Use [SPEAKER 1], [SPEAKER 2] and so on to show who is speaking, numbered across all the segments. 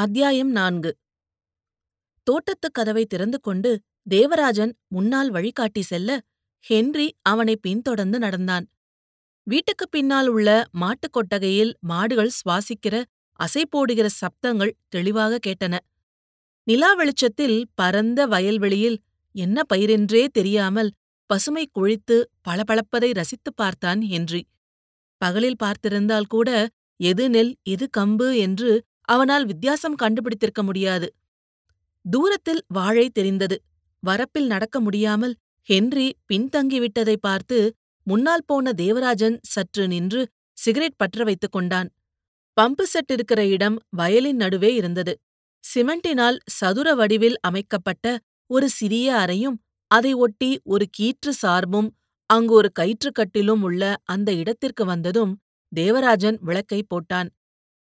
[SPEAKER 1] அத்தியாயம் நான்கு. தோட்டத்துக் கதவை திறந்து கொண்டு தேவராஜன் முன்னால் வழிகாட்டி செல்ல ஹென்றி அவனை பின்தொடர்ந்து நடந்தான். வீட்டுக்குப் பின்னால் உள்ள மாட்டுக் கொட்டகையில் மாடுகள் சுவாசிக்கிற அசை போடுகிற சப்தங்கள் தெளிவாக கேட்டன. நிலா வெளிச்சத்தில் பரந்த வயல்வெளியில் என்ன பயிரென்றே தெரியாமல் பசுமை குழித்து பளபளப்பதை ரசித்துப் பார்த்தான் ஹென்றி. பகலில் பார்த்திருந்தால் கூட எது நெல் எது கம்பு என்று அவனால் வித்தியாசம் கண்டுபிடித்திருக்க முடியாது. தூரத்தில் வாழை தெரிந்தது. வரப்பில் நடக்க முடியாமல் ஹென்றி பின்தங்கிவிட்டதை பார்த்து முன்னால் போன தேவராஜன் சற்று நின்று சிகரெட் பற்ற வைத்துக் கொண்டான். பம்பு செட் இருக்கிற இடம் வயலின் நடுவே இருந்தது. சிமெண்டினால் சதுர வடிவில் அமைக்கப்பட்ட ஒரு சிறிய அறையும் அதை ஒட்டி ஒரு கீற்று சார்பும் அங்கு ஒரு கயிற்றுக்கட்டிலும் உள்ள அந்த இடத்திற்கு வந்ததும் தேவராஜன் விளக்கை போட்டான்.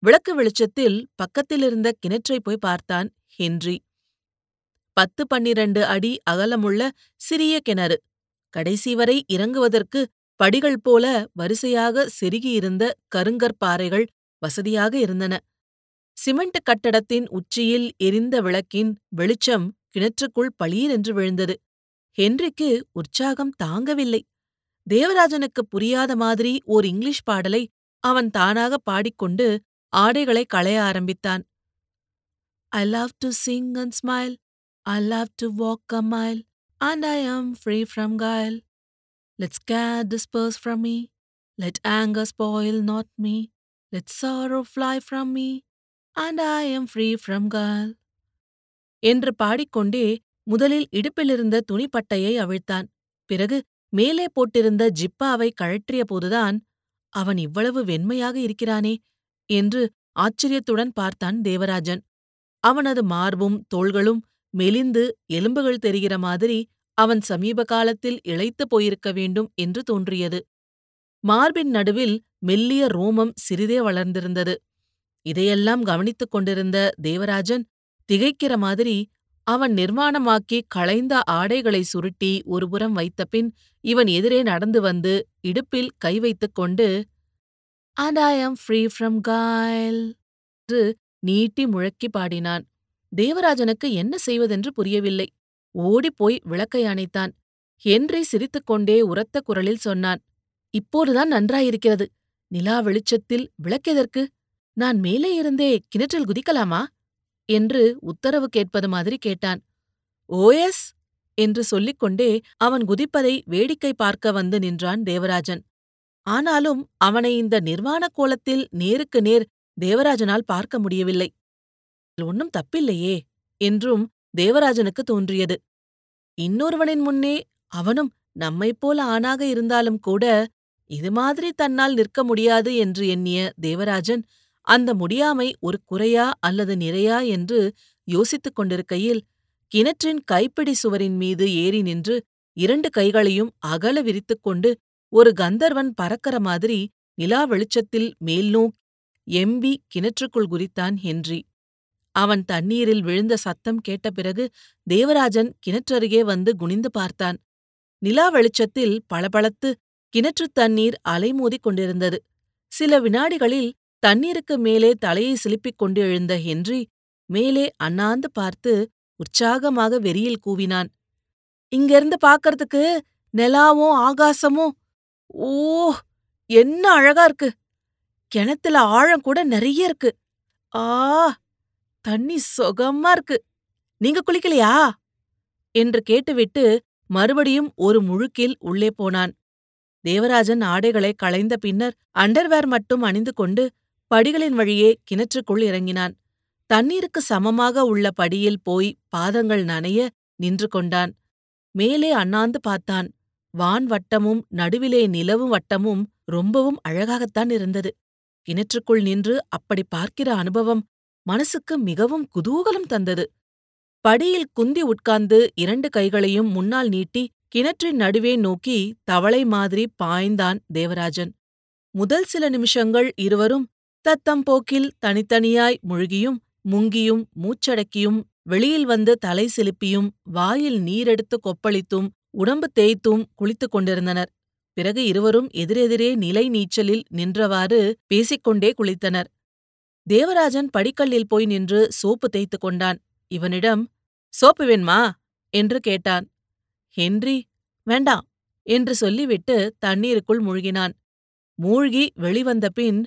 [SPEAKER 1] விளக்கு வெளிச்சத்தில் பக்கத்திலிருந்த கிணற்றைப் போய் பார்த்தான் ஹென்றி. பத்து பன்னிரண்டு அடி அகலமுள்ள சிறிய கிணறு. கடைசி வரை இறங்குவதற்கு படிகள் போல வரிசையாக செருகியிருந்த கருங்கற்பாறைகள் வசதியாக இருந்தன. சிமெண்ட் கட்டடத்தின் உச்சியில் எரிந்த விளக்கின் வெளிச்சம் கிணற்றுக்குள் பளீரென்று விழுந்தது. ஹென்றிக்கு உற்சாகம் தாங்கவில்லை. தேவராஜனுக்கு புரியாத மாதிரி ஓர் இங்கிலீஷ் பாடலை அவன் தானாக பாடிக்கொண்டு ஆடைகளை களைய ஆரம்பித்தான். I love to sing and smile I love to walk a mile and I am free from guile. Let's care disperse from me let anger spoil not me let sorrow fly from me and I am free from guile. என்று பாடிக்கொண்டே முதலில் இடுப்பிலிருந்த துணிப்பட்டையை அவிழ்த்தான். பிறகு மேலே போட்டிருந்த ஜிப்பாவை கழற்றிய போதுதான் அவன் இவ்வளவு வெண்மையாக இருக்கிறானே என்று ஆச்சரியத்துடன் பார்த்தான் தேவராஜன். அவனது மார்பும் தோள்களும் மெலிந்து எலும்புகள் தெரிகிற மாதிரி அவன் சமீப காலத்தில் இழைத்து போயிருக்க வேண்டும் என்று தோன்றியது. மார்பின் நடுவில் மெல்லிய ரோமம் சிறிதே வளர்ந்திருந்தது. இதையெல்லாம் கவனித்துக் கொண்டிருந்த தேவராஜன் திகைக்கிற மாதிரி அவன் நிர்மாணமாக்கி களைந்த ஆடைகளை சுருட்டி ஒருபுறம் வைத்தபின் இவன் எதிரே நடந்து வந்து இடுப்பில் கை வைத்துக் கொண்டு and I am free from Kayal என்று நீட்டி முழக்கி பாடினான். தேவராஜனுக்கு என்ன செய்வதென்று புரியவில்லை. ஓடிப்போய் விளக்கை அணைத்தான். ஹென்றி சிரித்துக்கொண்டே உரத்த குரலில் சொன்னான். இப்போதுதான் நன்றாயிருக்கிறது. நிலா வெளிச்சத்தில் விளக்கெதற்கு? நான் மேலே இருந்தே கிணற்றில் குதிக்கலாமா? என்று உத்தரவு கேட்பது மாதிரி கேட்டான். ஓஎஸ் என்று சொல்லிக்கொண்டே அவன் குதிப்பதை வேடிக்கை பார்க்க வந்து நின்றான் தேவராஜன். ஆனாலும் அவனை இந்த நிர்வாண கோலத்தில் நேருக்கு நேர் தேவராஜனால் பார்க்க முடியவில்லை. ஒன்னும் தப்பில்லையே என்றும் தேவராஜனுக்கு தோன்றியது. இன்னொருவனின் முன்னே அவனும் நம்மைப் போல ஆணாக இருந்தாலும் கூட இது மாதிரி தன்னால் நிற்க முடியாது என்று எண்ணிய தேவராஜன் அந்த முடியாமை ஒரு குறையா அல்லது நிறையா? என்று யோசித்துக் கொண்டிருக்கையில் கிணற்றின் கைப்பிடி சுவரின் மீது ஏறி நின்று இரண்டு கைகளையும் அகல விரித்துக் கொண்டு ஒரு கந்தர்வன் பறக்கிற மாதிரி நிலா வெளிச்சத்தில் மேல்நோக் எம்பி கிணற்றுக்குள் குதித்தான் ஹென்றி. அவன் தண்ணீரில் விழுந்த சத்தம் கேட்ட பிறகு தேவராஜன் கிணற்றருகே வந்து குனிந்து பார்த்தான். நிலா வெளிச்சத்தில் பளபளத்து கிணற்றுத் தண்ணீர் அலைமோதிக் கொண்டிருந்தது. சில வினாடிகளில் தண்ணீருக்கு மேலே தலையை சிலுப்பிக் கொண்டு எழுந்த ஹென்றி மேலே அண்ணாந்து பார்த்து உற்சாகமாக வெறியில் கூவினான். இங்கிருந்து பாக்கறதுக்கு நிலாவும் ஆகாசமும் ஓ என்ன அழகா இருக்கு. கிணத்துல ஆழம் கூட நிறைய இருக்கு. ஆ தண்ணி சுகமா இருக்கு. நீங்க குளிக்கலையா? என்று கேட்டுவிட்டு மறுபடியும் ஒரு முழுக்கில் உள்ளே போனான். தேவராஜன் ஆடைகளை களைந்த பின்னர் அண்டர்வேர் மட்டும் அணிந்து கொண்டு படிகளின் வழியே கிணற்றுக்குள் இறங்கினான். தண்ணீருக்கு சமமாக உள்ள படியில் போய் பாதங்கள் நனைய நின்று கொண்டான். மேலே அண்ணாந்து பார்த்தான். வான் வட்டமும் நடுவிலே நிலவு வட்டமும் ரொம்பவும் அழகாகத்தான் இருந்தது. கிணற்றுக்குள் நின்று அப்படி பார்க்கிற அனுபவம் மனசுக்கு மிகவும் குதூகலம் தந்தது. படியில் குந்தி உட்கார்ந்து இரண்டு கைகளையும் முன்னால் நீட்டி கிணற்றின் நடுவே நோக்கி தவளை மாதிரி பாய்ந்தான் தேவராஜன். முதல் சில நிமிஷங்கள் இருவரும் தத்தம் போக்கில் தனித்தனியாய் முழுகியும் முங்கியும் மூச்சடக்கியும் வெளியில் வந்து தலை சிலுப்பியும் வாயில் நீரெடுத்து கொப்பளித்தும் உடம்பு தேய்த்தும் குளித்துக் கொண்டிருந்தனர். பிறகு இருவரும் எதிரெதிரே நிலை நீச்சலில் நின்றவாறு பேசிக்கொண்டே குளித்தனர். தேவராஜன் படிக்கல்லில் போய் நின்று சோப்பு தேய்த்துக் கொண்டான். இவனிடம் சோப்பு வேண்மா? என்று கேட்டான். ஹென்றி வேண்டாம் என்று சொல்லிவிட்டு தண்ணீருக்குள் மூழ்கினான். மூழ்கி வெளிவந்த பின்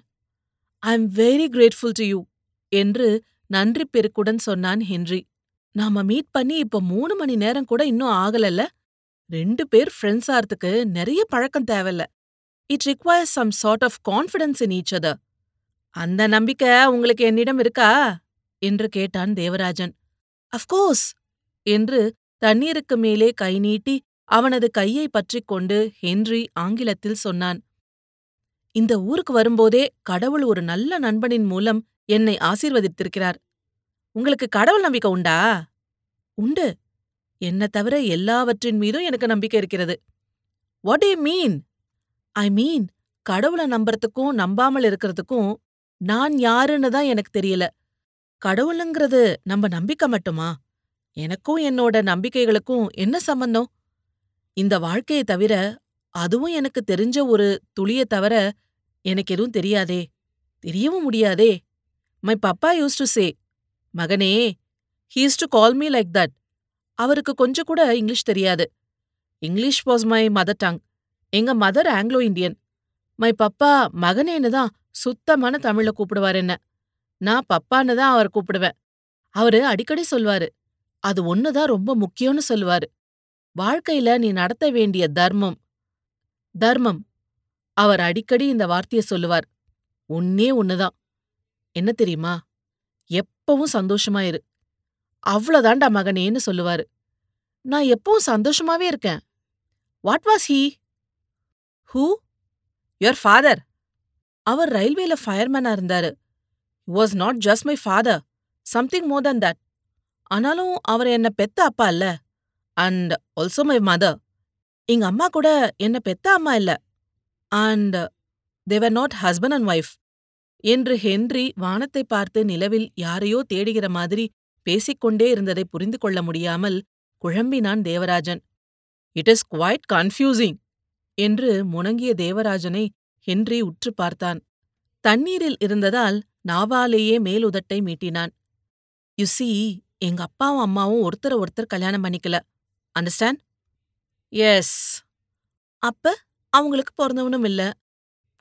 [SPEAKER 1] I am very grateful to you என்று நன்றி பெருக்குடன் சொன்னான் ஹென்றி. நாம மீட் பண்ணி இப்ப மூணு மணி நேரம் கூட இன்னும் ஆகலல்ல? ரெண்டு பேர் ஃப்ரெண்ட்ஸ் ஆறதுக்கு நிறைய பழக்கம் தேவையில்ல. It requires some sort of confidence in each other அந்த நம்பிக்கை உங்களுக்கு என்னிடம் இருக்கா? என்று கேட்டான் தேவராஜன். அஃப்கோர்ஸ் என்று தண்ணீருக்கு மேலே கை நீட்டி அவனது கையை பற்றிக் கொண்டு ஹென்றி ஆங்கிலத்தில் சொன்னான். இந்த ஊருக்கு வரும்போதே கடவுள் ஒரு நல்ல நண்பனின் மூலம் என்னை ஆசீர்வதித்திருக்கிறார். உங்களுக்கு கடவுள் நம்பிக்கை உண்டா? உண்டு. என்ன தவிர எல்லாவற்றின் மீதும் எனக்கு நம்பிக்கை இருக்கிறது. வாட் யூ மீன் ஐ மீன் கடவுளை நம்புறதுக்கும் நம்பாமல் இருக்கிறதுக்கும் நான் யாருன்னு தான் எனக்கு தெரியல. கடவுளுங்கிறது நம்ம நம்பிக்கை மட்டுமா? எனக்கும் என்னோட நம்பிக்கைகளுக்கும் என்ன சம்பந்தம்? இந்த வாழ்க்கையை தவிர அதுவும் எனக்கு தெரிஞ்ச ஒரு துளிய தவிர எனக்கு எதுவும் தெரியாதே. தெரியவும் முடியாதே. My papa used to say மகனே he's to call me like that அவருக்கு கொஞ்சம் கூட இங்கிலீஷ் தெரியாது. English was my mother tongue. எங்க mother Anglo Indian. My papa மகனேன்னு தான் சுத்தமான தமிழ்ல கூப்பிடுவார் என்ன. நான் பப்பான்னு தான் அவர் கூப்பிடுவேன். அவரு அடிக்கடி சொல்வாரு. அது ஒண்ணுதான் ரொம்ப முக்கியம்னு சொல்லுவாரு வாழ்க்கையில நீ நடத்த வேண்டிய தர்மம். தர்மம். அவர் அடிக்கடி இந்த வார்த்தைய சொல்லுவார். ஒன்னே ஒன்னுதான் என்ன தெரியுமா? எப்பவும் சந்தோஷமா இரு. அவ்வளோதாண்டா மகனேன்னு சொல்லுவாரு. நான் எப்பவும் சந்தோஷமாவே இருக்கேன். What was he? Who? Your father. அவர் ரயில்வேல ஃபயர்மேனா இருந்தாரு. Was not just my father something more than that ஆனாலும் அவர் என்ன பெத்த அப்பா இல்ல. அண்ட் ஆல்சோ மை மதர் எங்க அம்மா கூட என்ன பெத்த அம்மா இல்ல. And they're not husband and wife என்று ஹென்றி வானத்தை பார்த்து நிலவில் யாரையோ தேடுகிற மாதிரி பேசிக்கொண்டே இருந்ததை புரிந்து கொள்ள முடியாமல் குழம்பினான் Devarajan. It is quite confusing என்று முணங்கிய தேவராஜனை ஹென்றி உற்று பார்த்தான். தண்ணீரில் இருந்ததால் நாவாலேயே மேலுதட்டை மீட்டினான். யு சி எங்க அப்பாவும் அம்மாவும் ஒருத்தர ஒருத்தர் கல்யாணம் பண்ணிக்கல. அண்டர்ஸ்டாண்ட் எஸ் அப்ப அவங்களுக்கு பிறந்தவனும் இல்ல.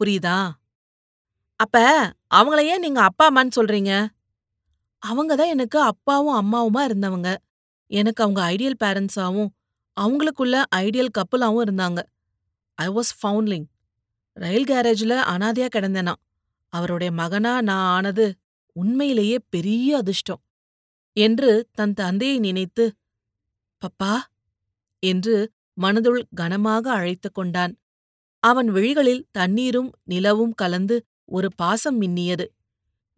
[SPEAKER 1] புரியுதா? அப்ப அவங்கள ஏன் நீங்க அப்பா அம்மான்னு சொல்றீங்க? அவங்க தான் எனக்கு அப்பாவும் அம்மாவுமா இருந்தவங்க. எனக்கு அவங்க ஐடியல் பேரண்ட்ஸாவும் அவங்களுக்குள்ள ஐடியல் கப்புலாவும் இருந்தாங்க. ஐ வாஸ் ஃபவுண்ட்லிங் ரயில் கேரேஜ்ல அனாதையா கிடந்தேனா. அவருடைய மகனா நான் ஆனது உண்மையிலேயே பெரிய அதிர்ஷ்டம். என்று தன் தந்தையை நினைத்து பப்பா என்று மனதுள் கனமாக அழைத்துக் கொண்டான். அவன் விழிகளில் தண்ணீரும் நிலவும் கலந்து ஒரு பாசம் மின்னியது.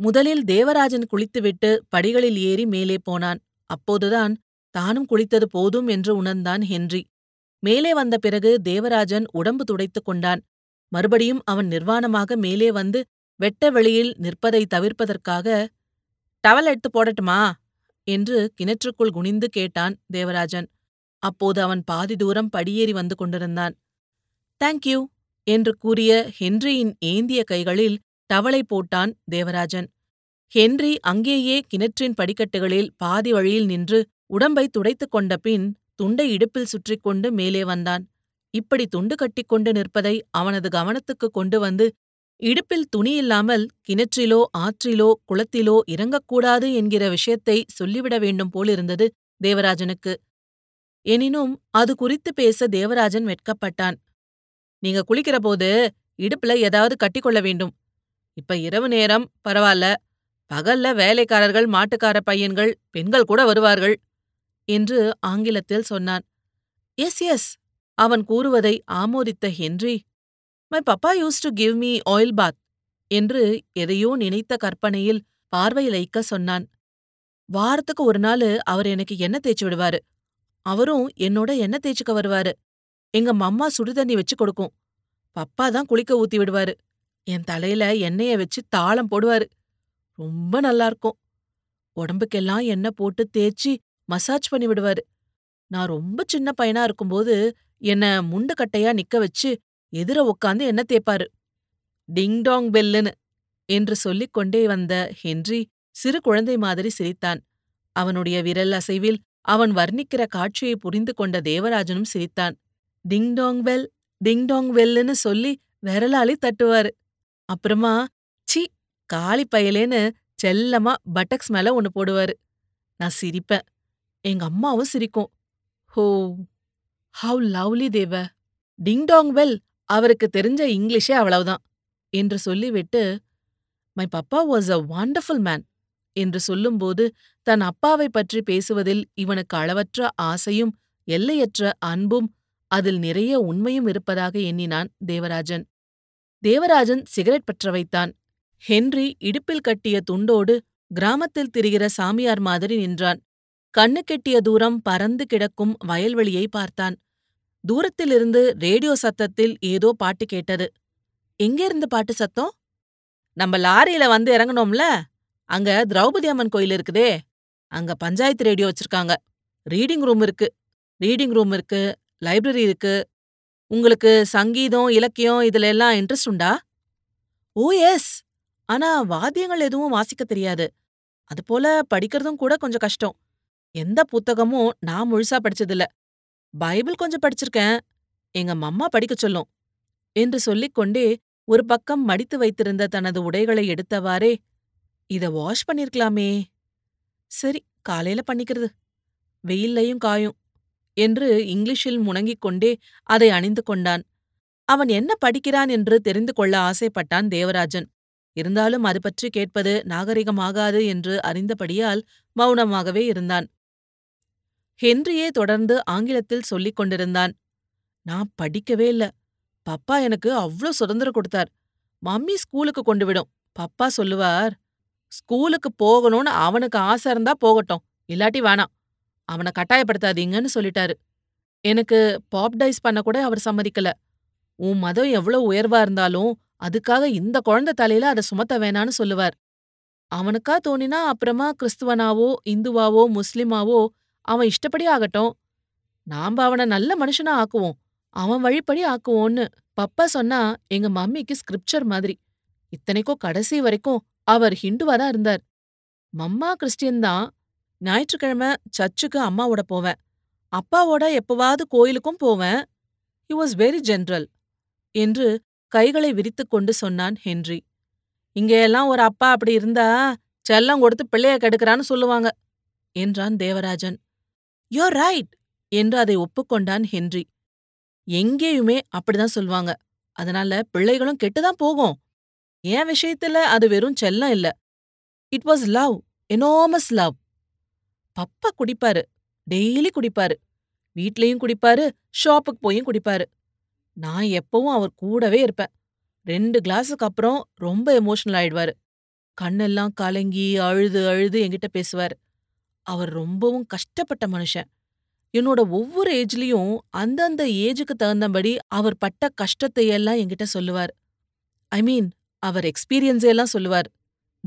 [SPEAKER 1] முதலில் தேவராஜன் குளித்துவிட்டு படிகளில் ஏறி மேலே போனான். அப்போதுதான் தானும் குளித்தது போதும் என்று உணர்ந்தான் ஹென்றி. மேலே வந்த பிறகு தேவராஜன் உடம்பு துடைத்துக் கொண்டான். மறுபடியும் அவன் நிர்வாணமாக மேலே வந்து வெட்ட வெளியில் நிற்பதை தவிர்ப்பதற்காக டவல் எடுத்து போடட்டுமா? என்று கிணற்றுக்குள் குனிந்து கேட்டான் தேவராஜன். அப்போது அவன் பாதி தூரம் படியேறி வந்து கொண்டிருந்தான். தேங்க்யூ என்று கூறிய ஹென்ரியின் ஏந்திய கைகளில் டவலை போட்டான் தேவராஜன். ஹென்றி அங்கேயே கிணற்றின் படிக்கட்டுகளில் பாதி வழியில் நின்று உடம்பை துடைத்துக் கொண்ட பின் துண்டை இடுப்பில் சுற்றிக் கொண்டு மேலே வந்தான். இப்படி துண்டு கட்டிக்கொண்டு நிற்பதை அவனது கவனத்துக்கு கொண்டு வந்து இடுப்பில் துணியில்லாமல் கிணற்றிலோ ஆற்றிலோ குளத்திலோ இறங்கக்கூடாது என்கிற விஷயத்தை சொல்லிவிட வேண்டும் போலிருந்தது தேவராஜனுக்கு. எனினும் அது குறித்து பேச தேவராஜன் வெட்கப்பட்டான். நீங்க குளிக்கிற போது இடுப்புல ஏதாவது கட்டிக்கொள்ள வேண்டும். இப்ப இரவு நேரம் பரவாயில்ல பகல்ல வேலைக்காரர்கள் மாட்டுக்கார பையன்கள் பெண்கள் கூட வருவார்கள் என்று ஆங்கிலத்தில் சொன்னான். எஸ் எஸ் அவன் கூறுவதை ஆமோதித்த Henry. My papa used to give me oil bath என்று எதையோ நினைத்த கற்பனையில் பார்வை லைக்க சொன்னான். வாரத்துக்கு ஒரு நாள் அவர் எனக்கு எண்ணெய் தேய்ச்சி விடுவாரு. அவரும் என்னோட எண்ணெய் தேய்ச்சிக்க வருவாரு. எங்க மம்மா சுடுதண்ணி வச்சு கொடுக்கும். பப்பா தான் குளிக்க ஊத்தி விடுவாரு. என் தலையில எண்ணெய வச்சு தாளம் போடுவாரு. ரொம்ப நல்லா இருக்கும் உடம்புக்கெல்லாம் எண்ணெய் போட்டு தேய்ச்சி மசாஜ் பண்ணி விடுவாரு. நான் ரொம்ப சின்ன பையனா இருக்கும்போது என்ன முண்டு கட்டையா நிக்க வச்சு எதிர உக்காந்து எண்ணெய் தேய்ப்பாரு. டிங் டாங் பெல்லுன்னு என்று சொல்லிக் கொண்டே வந்த ஹென்றி சிறு குழந்தை மாதிரி சிரித்தான். அவனுடைய விரல் அசைவில் அவன் வர்ணிக்கிற காட்சியை புரிந்து கொண்ட தேவராஜனும் சிரித்தான். டிங்டாங் வெல் டிங்டாங் வெல்லுன்னு சொல்லி விரலாளி தட்டுவாரு. அப்புறமா சி காளி பயலேன்னு செல்லமா பட்டக்ஸ் மேல ஒன்னு போடுவாரு. நான் சிரிப்பேன். எங்க அம்மாவும் சிரிக்கும். ஹோ ஹவ் லவ்லி தேவ. டிங்டாங் வெல் அவருக்கு தெரிஞ்ச இங்கிலீஷே அவ்வளவுதான் என்று சொல்லிவிட்டு my Papa was a wonderful man என்று சொல்லும்போது தன் அப்பாவை பற்றி பேசுவதில் இவனுக்கு அளவற்ற ஆசையும் எல்லையற்ற அன்பும் அதில் நிறைய உண்மையும் இருப்பதாக எண்ணினான் தேவராஜன். தேவராஜன் சிகரெட் பற்ற வைத்தான். ஹென்றி இடுப்பில் கட்டிய துண்டோடு கிராமத்தில் திரிகிற சாமியார் மாதிரி நின்றான். கண்ணு கெட்டிய தூரம் பறந்து கிடக்கும் வயல்வெளியை பார்த்தான். தூரத்திலிருந்து ரேடியோ சத்தத்தில் ஏதோ பாட்டு கேட்டது. எங்கேருந்து பாட்டு சத்தம்? நம்ம லாரியில வந்து இறங்கணும்ல அங்க திரௌபதி அம்மன் கோயில் இருக்குதே. அங்க பஞ்சாயத்து ரேடியோ வச்சிருக்காங்க. ரீடிங் ரூம் இருக்கு. ரீடிங் ரூம் இருக்கு. லைப்ரரி இருக்கு. உங்களுக்கு சங்கீதம் இலக்கியம் இதுல எல்லாம் இன்ட்ரெஸ்ட் உண்டா? ஓ எஸ் ஆனா வாத்தியங்கள் எதுவும் வாசிக்க தெரியாது. அதுபோல படிக்கிறதும் கூட கொஞ்சம் கஷ்டம். எந்த புத்தகமும் நான் முழுசா படிச்சதில்ல. பைபிள் கொஞ்சம் படிச்சிருக்கேன். எங்க மம்மா படிக்க சொல்லும். என்று சொல்லிக்கொண்டே ஒரு பக்கம் மடித்து வைத்திருந்த தனது உடைகளை எடுத்தவாறே இத வாஷ் பண்ணிருக்கலாமே. சரி காலையில பண்ணிக்கிறது. வெயில்லையும் காயும். என்று இங்கிலீஷில் முணங்கிக் கொண்டே அதை அணிந்து கொண்டான். அவன் என்ன படிக்கிறான் என்று தெரிந்து கொள்ள ஆசைப்பட்டான் தேவராஜன். இருந்தாலும் அது பற்றி கேட்பது நாகரிகமாகாது என்று அறிந்தபடியால் மௌனமாகவே இருந்தான். ஹென்ரியே தொடர்ந்து ஆங்கிலத்தில் சொல்லிக் கொண்டிருந்தான். நான் படிக்கவே இல்ல. பப்பா எனக்கு அவ்ளோ சுதந்திரம் கொடுத்தார். மம்மி ஸ்கூலுக்கு கொண்டு விடும். பப்பா சொல்லுவார் ஸ்கூலுக்கு போகணும்னு அவனுக்கு ஆசை இருந்தா போகட்டும். இல்லாட்டி வேணாம். அவனை கட்டாயப்படுத்தாதீங்கன்னு சொல்லிட்டாரு. எனக்கு பாப்டைஸ் பண்ண கூட அவர் சம்மதிக்கல. உன் மதம் எவ்வளவு உயர்வா இருந்தாலும் அதுக்காக இந்த குழந்தை தலையில அதை சுமத்த வேணான்னு சொல்லுவார். அவனுக்கா தோணினா அப்புறமா கிறிஸ்துவனாவோ இந்துவாவோ முஸ்லிமாவோ அவன் இஷ்டப்படி ஆகட்டும். நாம அவனை நல்ல மனுஷனா ஆக்குவோம். அவன் வழிப்படி ஆக்குவோன்னு பப்பா சொன்னா எங்க மம்மிக்கு ஸ்கிரிப்சர் மாதிரி. இத்தனைக்கும் கடைசி வரைக்கும் அவர் ஹிண்டுவா தான் இருந்தார். மம்மா கிறிஸ்டியன் தான் ஞாயிற்றுக்கிழமை சர்ச்சுக்கு அம்மாவோட போவேன். அப்பாவோட எப்பவாவது கோயிலுக்கும் போவேன். ஹி வாஸ் வெரி ஜென்ரல் என்று கைகளை விரித்துக் கொண்டு சொன்னான் ஹென்றி. இங்கேயெல்லாம் ஒரு அப்பா அப்படி இருந்தா செல்லம் கொடுத்து பிள்ளைய கெடுக்கிறான்னு சொல்லுவாங்க என்றான் தேவராஜன். யோ ரைட் என்று அதை ஒப்புக்கொண்டான் ஹென்றி. எங்கேயுமே அப்படிதான் சொல்லுவாங்க. அதனால பிள்ளைகளும் கெட்டுதான் போகும். என் விஷயத்துல அது வெறும் செல்லம் இல்ல. It was love enormous love papa குடிப்பாரு. Daily குடிப்பாரு. வீட்லயும் குடிப்பாரு ஷாப்புக்கு போயும் குடிப்பாரு. நான் எப்பவும் அவர் கூடவே இருப்பேன். ரெண்டு கிளாஸுக்கு அப்புறம் ரொம்ப எமோஷனல் ஆயிடுவாரு. கண்ணெல்லாம் கலங்கி அழுது அழுது என்கிட்ட பேசுவார். அவர் ரொம்பவும் கஷ்டப்பட்ட மனுஷன். என்னோட ஒவ்வொரு ஏஜ்லயும் அந்தந்த ஏஜுக்கு தகுந்தபடி அவர் பட்ட கஷ்டத்தையெல்லாம் என்கிட்ட சொல்லுவார். ஐ மீன் அவர் எக்ஸ்பீரியன்ஸையெல்லாம் சொல்லுவார்.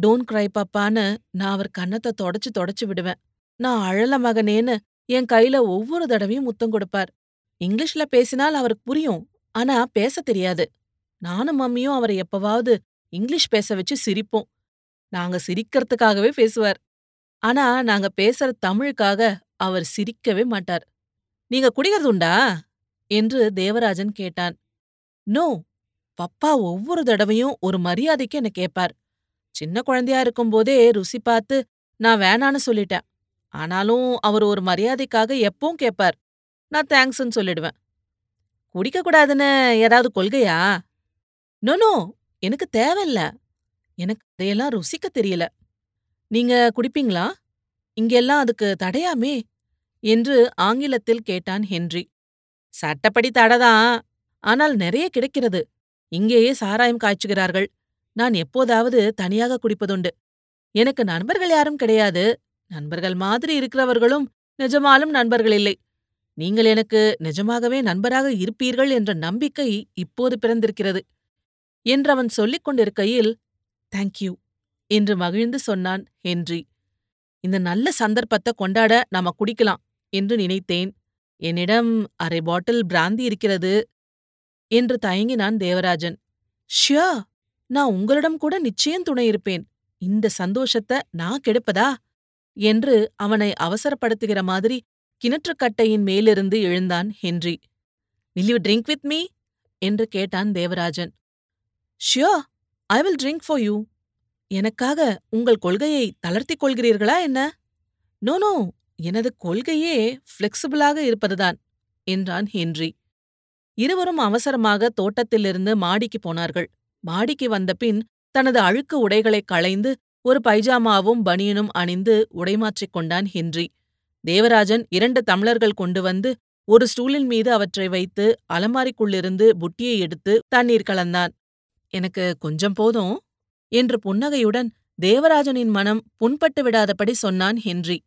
[SPEAKER 1] டோன்ட் கிரை பாப்பான்னு நான் அவர் கன்னத்தை தொடச்சு தொடச்சு விடுவேன். நான் அழல மகனேன்னு என் கையில ஒவ்வொரு தடவையும் முத்தம் கொடுப்பார். இங்கிலீஷ்ல பேசினால் அவருக்கு புரியும் ஆனா பேச தெரியாது. நானும் மம்மியும் அவரை எப்பவாவது இங்கிலீஷ் பேச வச்சு சிரிப்போம். நாங்க சிரிக்கிறதுக்காகவே பேசுவார். ஆனா நாங்க பேசுற தமிழுக்காக அவர் சிரிக்கவே மாட்டார். நீங்க குடிக்கிறது உண்டா? என்று தேவராஜன் கேட்டான். நோ பப்பா ஒவ்வொரு தடவையும் ஒரு மரியாதைக்கு என்ன கேட்பார். சின்ன குழந்தையா இருக்கும்போதே ருசி பார்த்து நான் வேணான்னு சொல்லிட்டேன். ஆனாலும் அவர் ஒரு மரியாதைக்காக எப்பவும் கேட்பார் நான் தேங்க்ஸ்ன்னு சொல்லிடுவேன். குடிக்கக்கூடாதுன்னு ஏதாவது கொள்கையா? நோனோ எனக்கு தேவையில்ல. எனக்கு அதையெல்லாம் ருசிக்க தெரியல. நீங்க குடிப்பீங்களா? இங்கெல்லாம் அதுக்கு தடையாமே? என்று ஆங்கிலத்தில் கேட்டான் ஹென்றி. சட்டப்படி தடைதான் ஆனால் நிறைய கிடைக்கிறது. இங்கேயே சாராயம் காய்ச்சுகிறார்கள். நான் எப்போதாவது தனியாக குடிப்பதுண்டு. எனக்கு நண்பர்கள் யாரும் கிடையாது. நண்பர்கள் மாதிரி இருக்கிறவர்களும் நிஜமாலும் நண்பர்கள் இல்லை. நீங்கள் எனக்கு நிஜமாகவே நண்பராக இருப்பீர்கள் என்ற நம்பிக்கை இப்போது பிறந்திருக்கிறது என்றவன் சொல்லிக் கொண்டிருக்கையில் தேங்க்யூ என்று மகிழ்ந்து சொன்னான் ஹென்றி. இந்த நல்ல சந்தர்ப்பத்தை கொண்டாட நாம குடிக்கலாம் என்று நினைத்தேன். என்னிடம் அரை பாட்டில் பிராந்தி இருக்கிறது என்று தயங்கினான் தேவராஜன். ஷியா! நான் உங்களிடம் கூட நிச்சயம் துணை இருப்பேன். இந்த சந்தோஷத்த நான் கெடுப்பதா? என்று அவனை அவசரப்படுத்துகிற மாதிரி கிணற்றுக்கட்டையின் மேலிருந்து எழுந்தான் Henry. Will you drink with me என்று கேட்டான் Devarajan. Sure I will drink for you எனக்காக உங்கள் கொள்கையை தளர்த்திக் கொள்கிறீர்களா என்ன? நோ நோ எனது கொள்கையே ஃப்ளெக்சிபிளாக இருப்பதுதான் என்றான் ஹென்றி. இருவரும் அவசரமாக தோட்டத்திலிருந்து மாடிக்கு போனார்கள். மாடிக்கு வந்த பின் தனது அழுக்கு உடைகளைக் களைந்து ஒரு பைஜாமாவும் பனியனும் அணிந்து உடைமாற்றிக் கொண்டான் ஹென்றி. தேவராஜன் இரண்டு தம்ளர்கள் கொண்டு வந்து ஒரு ஸ்டூலின் மீது அவற்றை வைத்து அலமாரிக்குள்ளிருந்து புட்டியை எடுத்து தண்ணீர் கலந்தான். எனக்கு கொஞ்சம் போதும் என்று புன்னகையுடன் தேவராஜனின் மனம் புண்பட்டு விடாதபடி சொன்னான் ஹென்றி.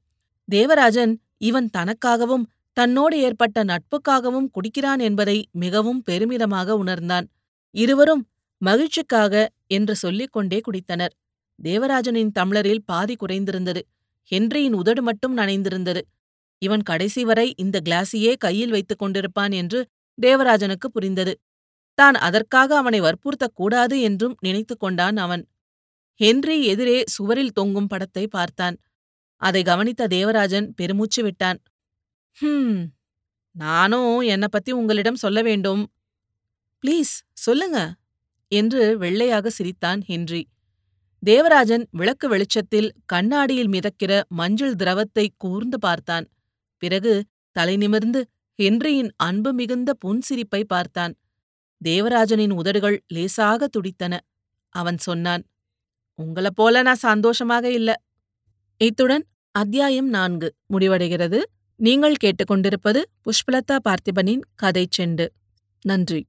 [SPEAKER 1] தேவராஜன் இவன் தனக்காகவும் தன்னோடு ஏற்பட்ட நட்புக்காகவும் குடிக்கிறான் என்பதை மிகவும் பெருமிதமாக உணர்ந்தான். இருவரும் மகிழ்ச்சிக்காக என்று சொல்லிக் கொண்டே குடித்தனர். தேவராஜனின் தம்ளரில் பாதி குறைந்திருந்தது. ஹென்ரியின் உதடு மட்டும் நனைந்திருந்தது. இவன் கடைசி வரை இந்த கிளாஸையே கையில் வைத்துக் கொண்டிருப்பான் என்று தேவராஜனுக்கு புரிந்தது. தான் அதற்காக அவனை வற்புறுத்தக் கூடாது என்றும் நினைத்துக் கொண்டான் அவன். ஹென்றி எதிரே சுவரில் தொங்கும் படத்தை பார்த்தான். அதை கவனித்த தேவராஜன் பெருமூச்சு விட்டான். ஹம் நானும் என்னை பத்தி உங்களிடம் சொல்ல வேண்டும். ப்ளீஸ் சொல்லுங்க என்று வெள்ளையாக சிரித்தான் ஹென்றி தேவராஜன் விளக்கு வெளிச்சத்தில் கண்ணாடியில் மிதக்கிற மஞ்சள் திரவத்தை கூர்ந்து பார்த்தான். பிறகு தலை நிமிர்ந்து ஹென்ரியின் அன்பு மிகுந்த புன்சிரிப்பை பார்த்தான். தேவராஜனின் உதடுகள் லேசாக துடித்தன. அவன் சொன்னான் உங்களைப் போல நான் சந்தோஷமாக இல்ல. இத்துடன் அத்தியாயம் நான்கு முடிவடைகிறது. நீங்கள் கேட்டுக்கொண்டிருப்பது புஷ்பலதா பார்த்திபனின் கதை செண்டு. நன்றி.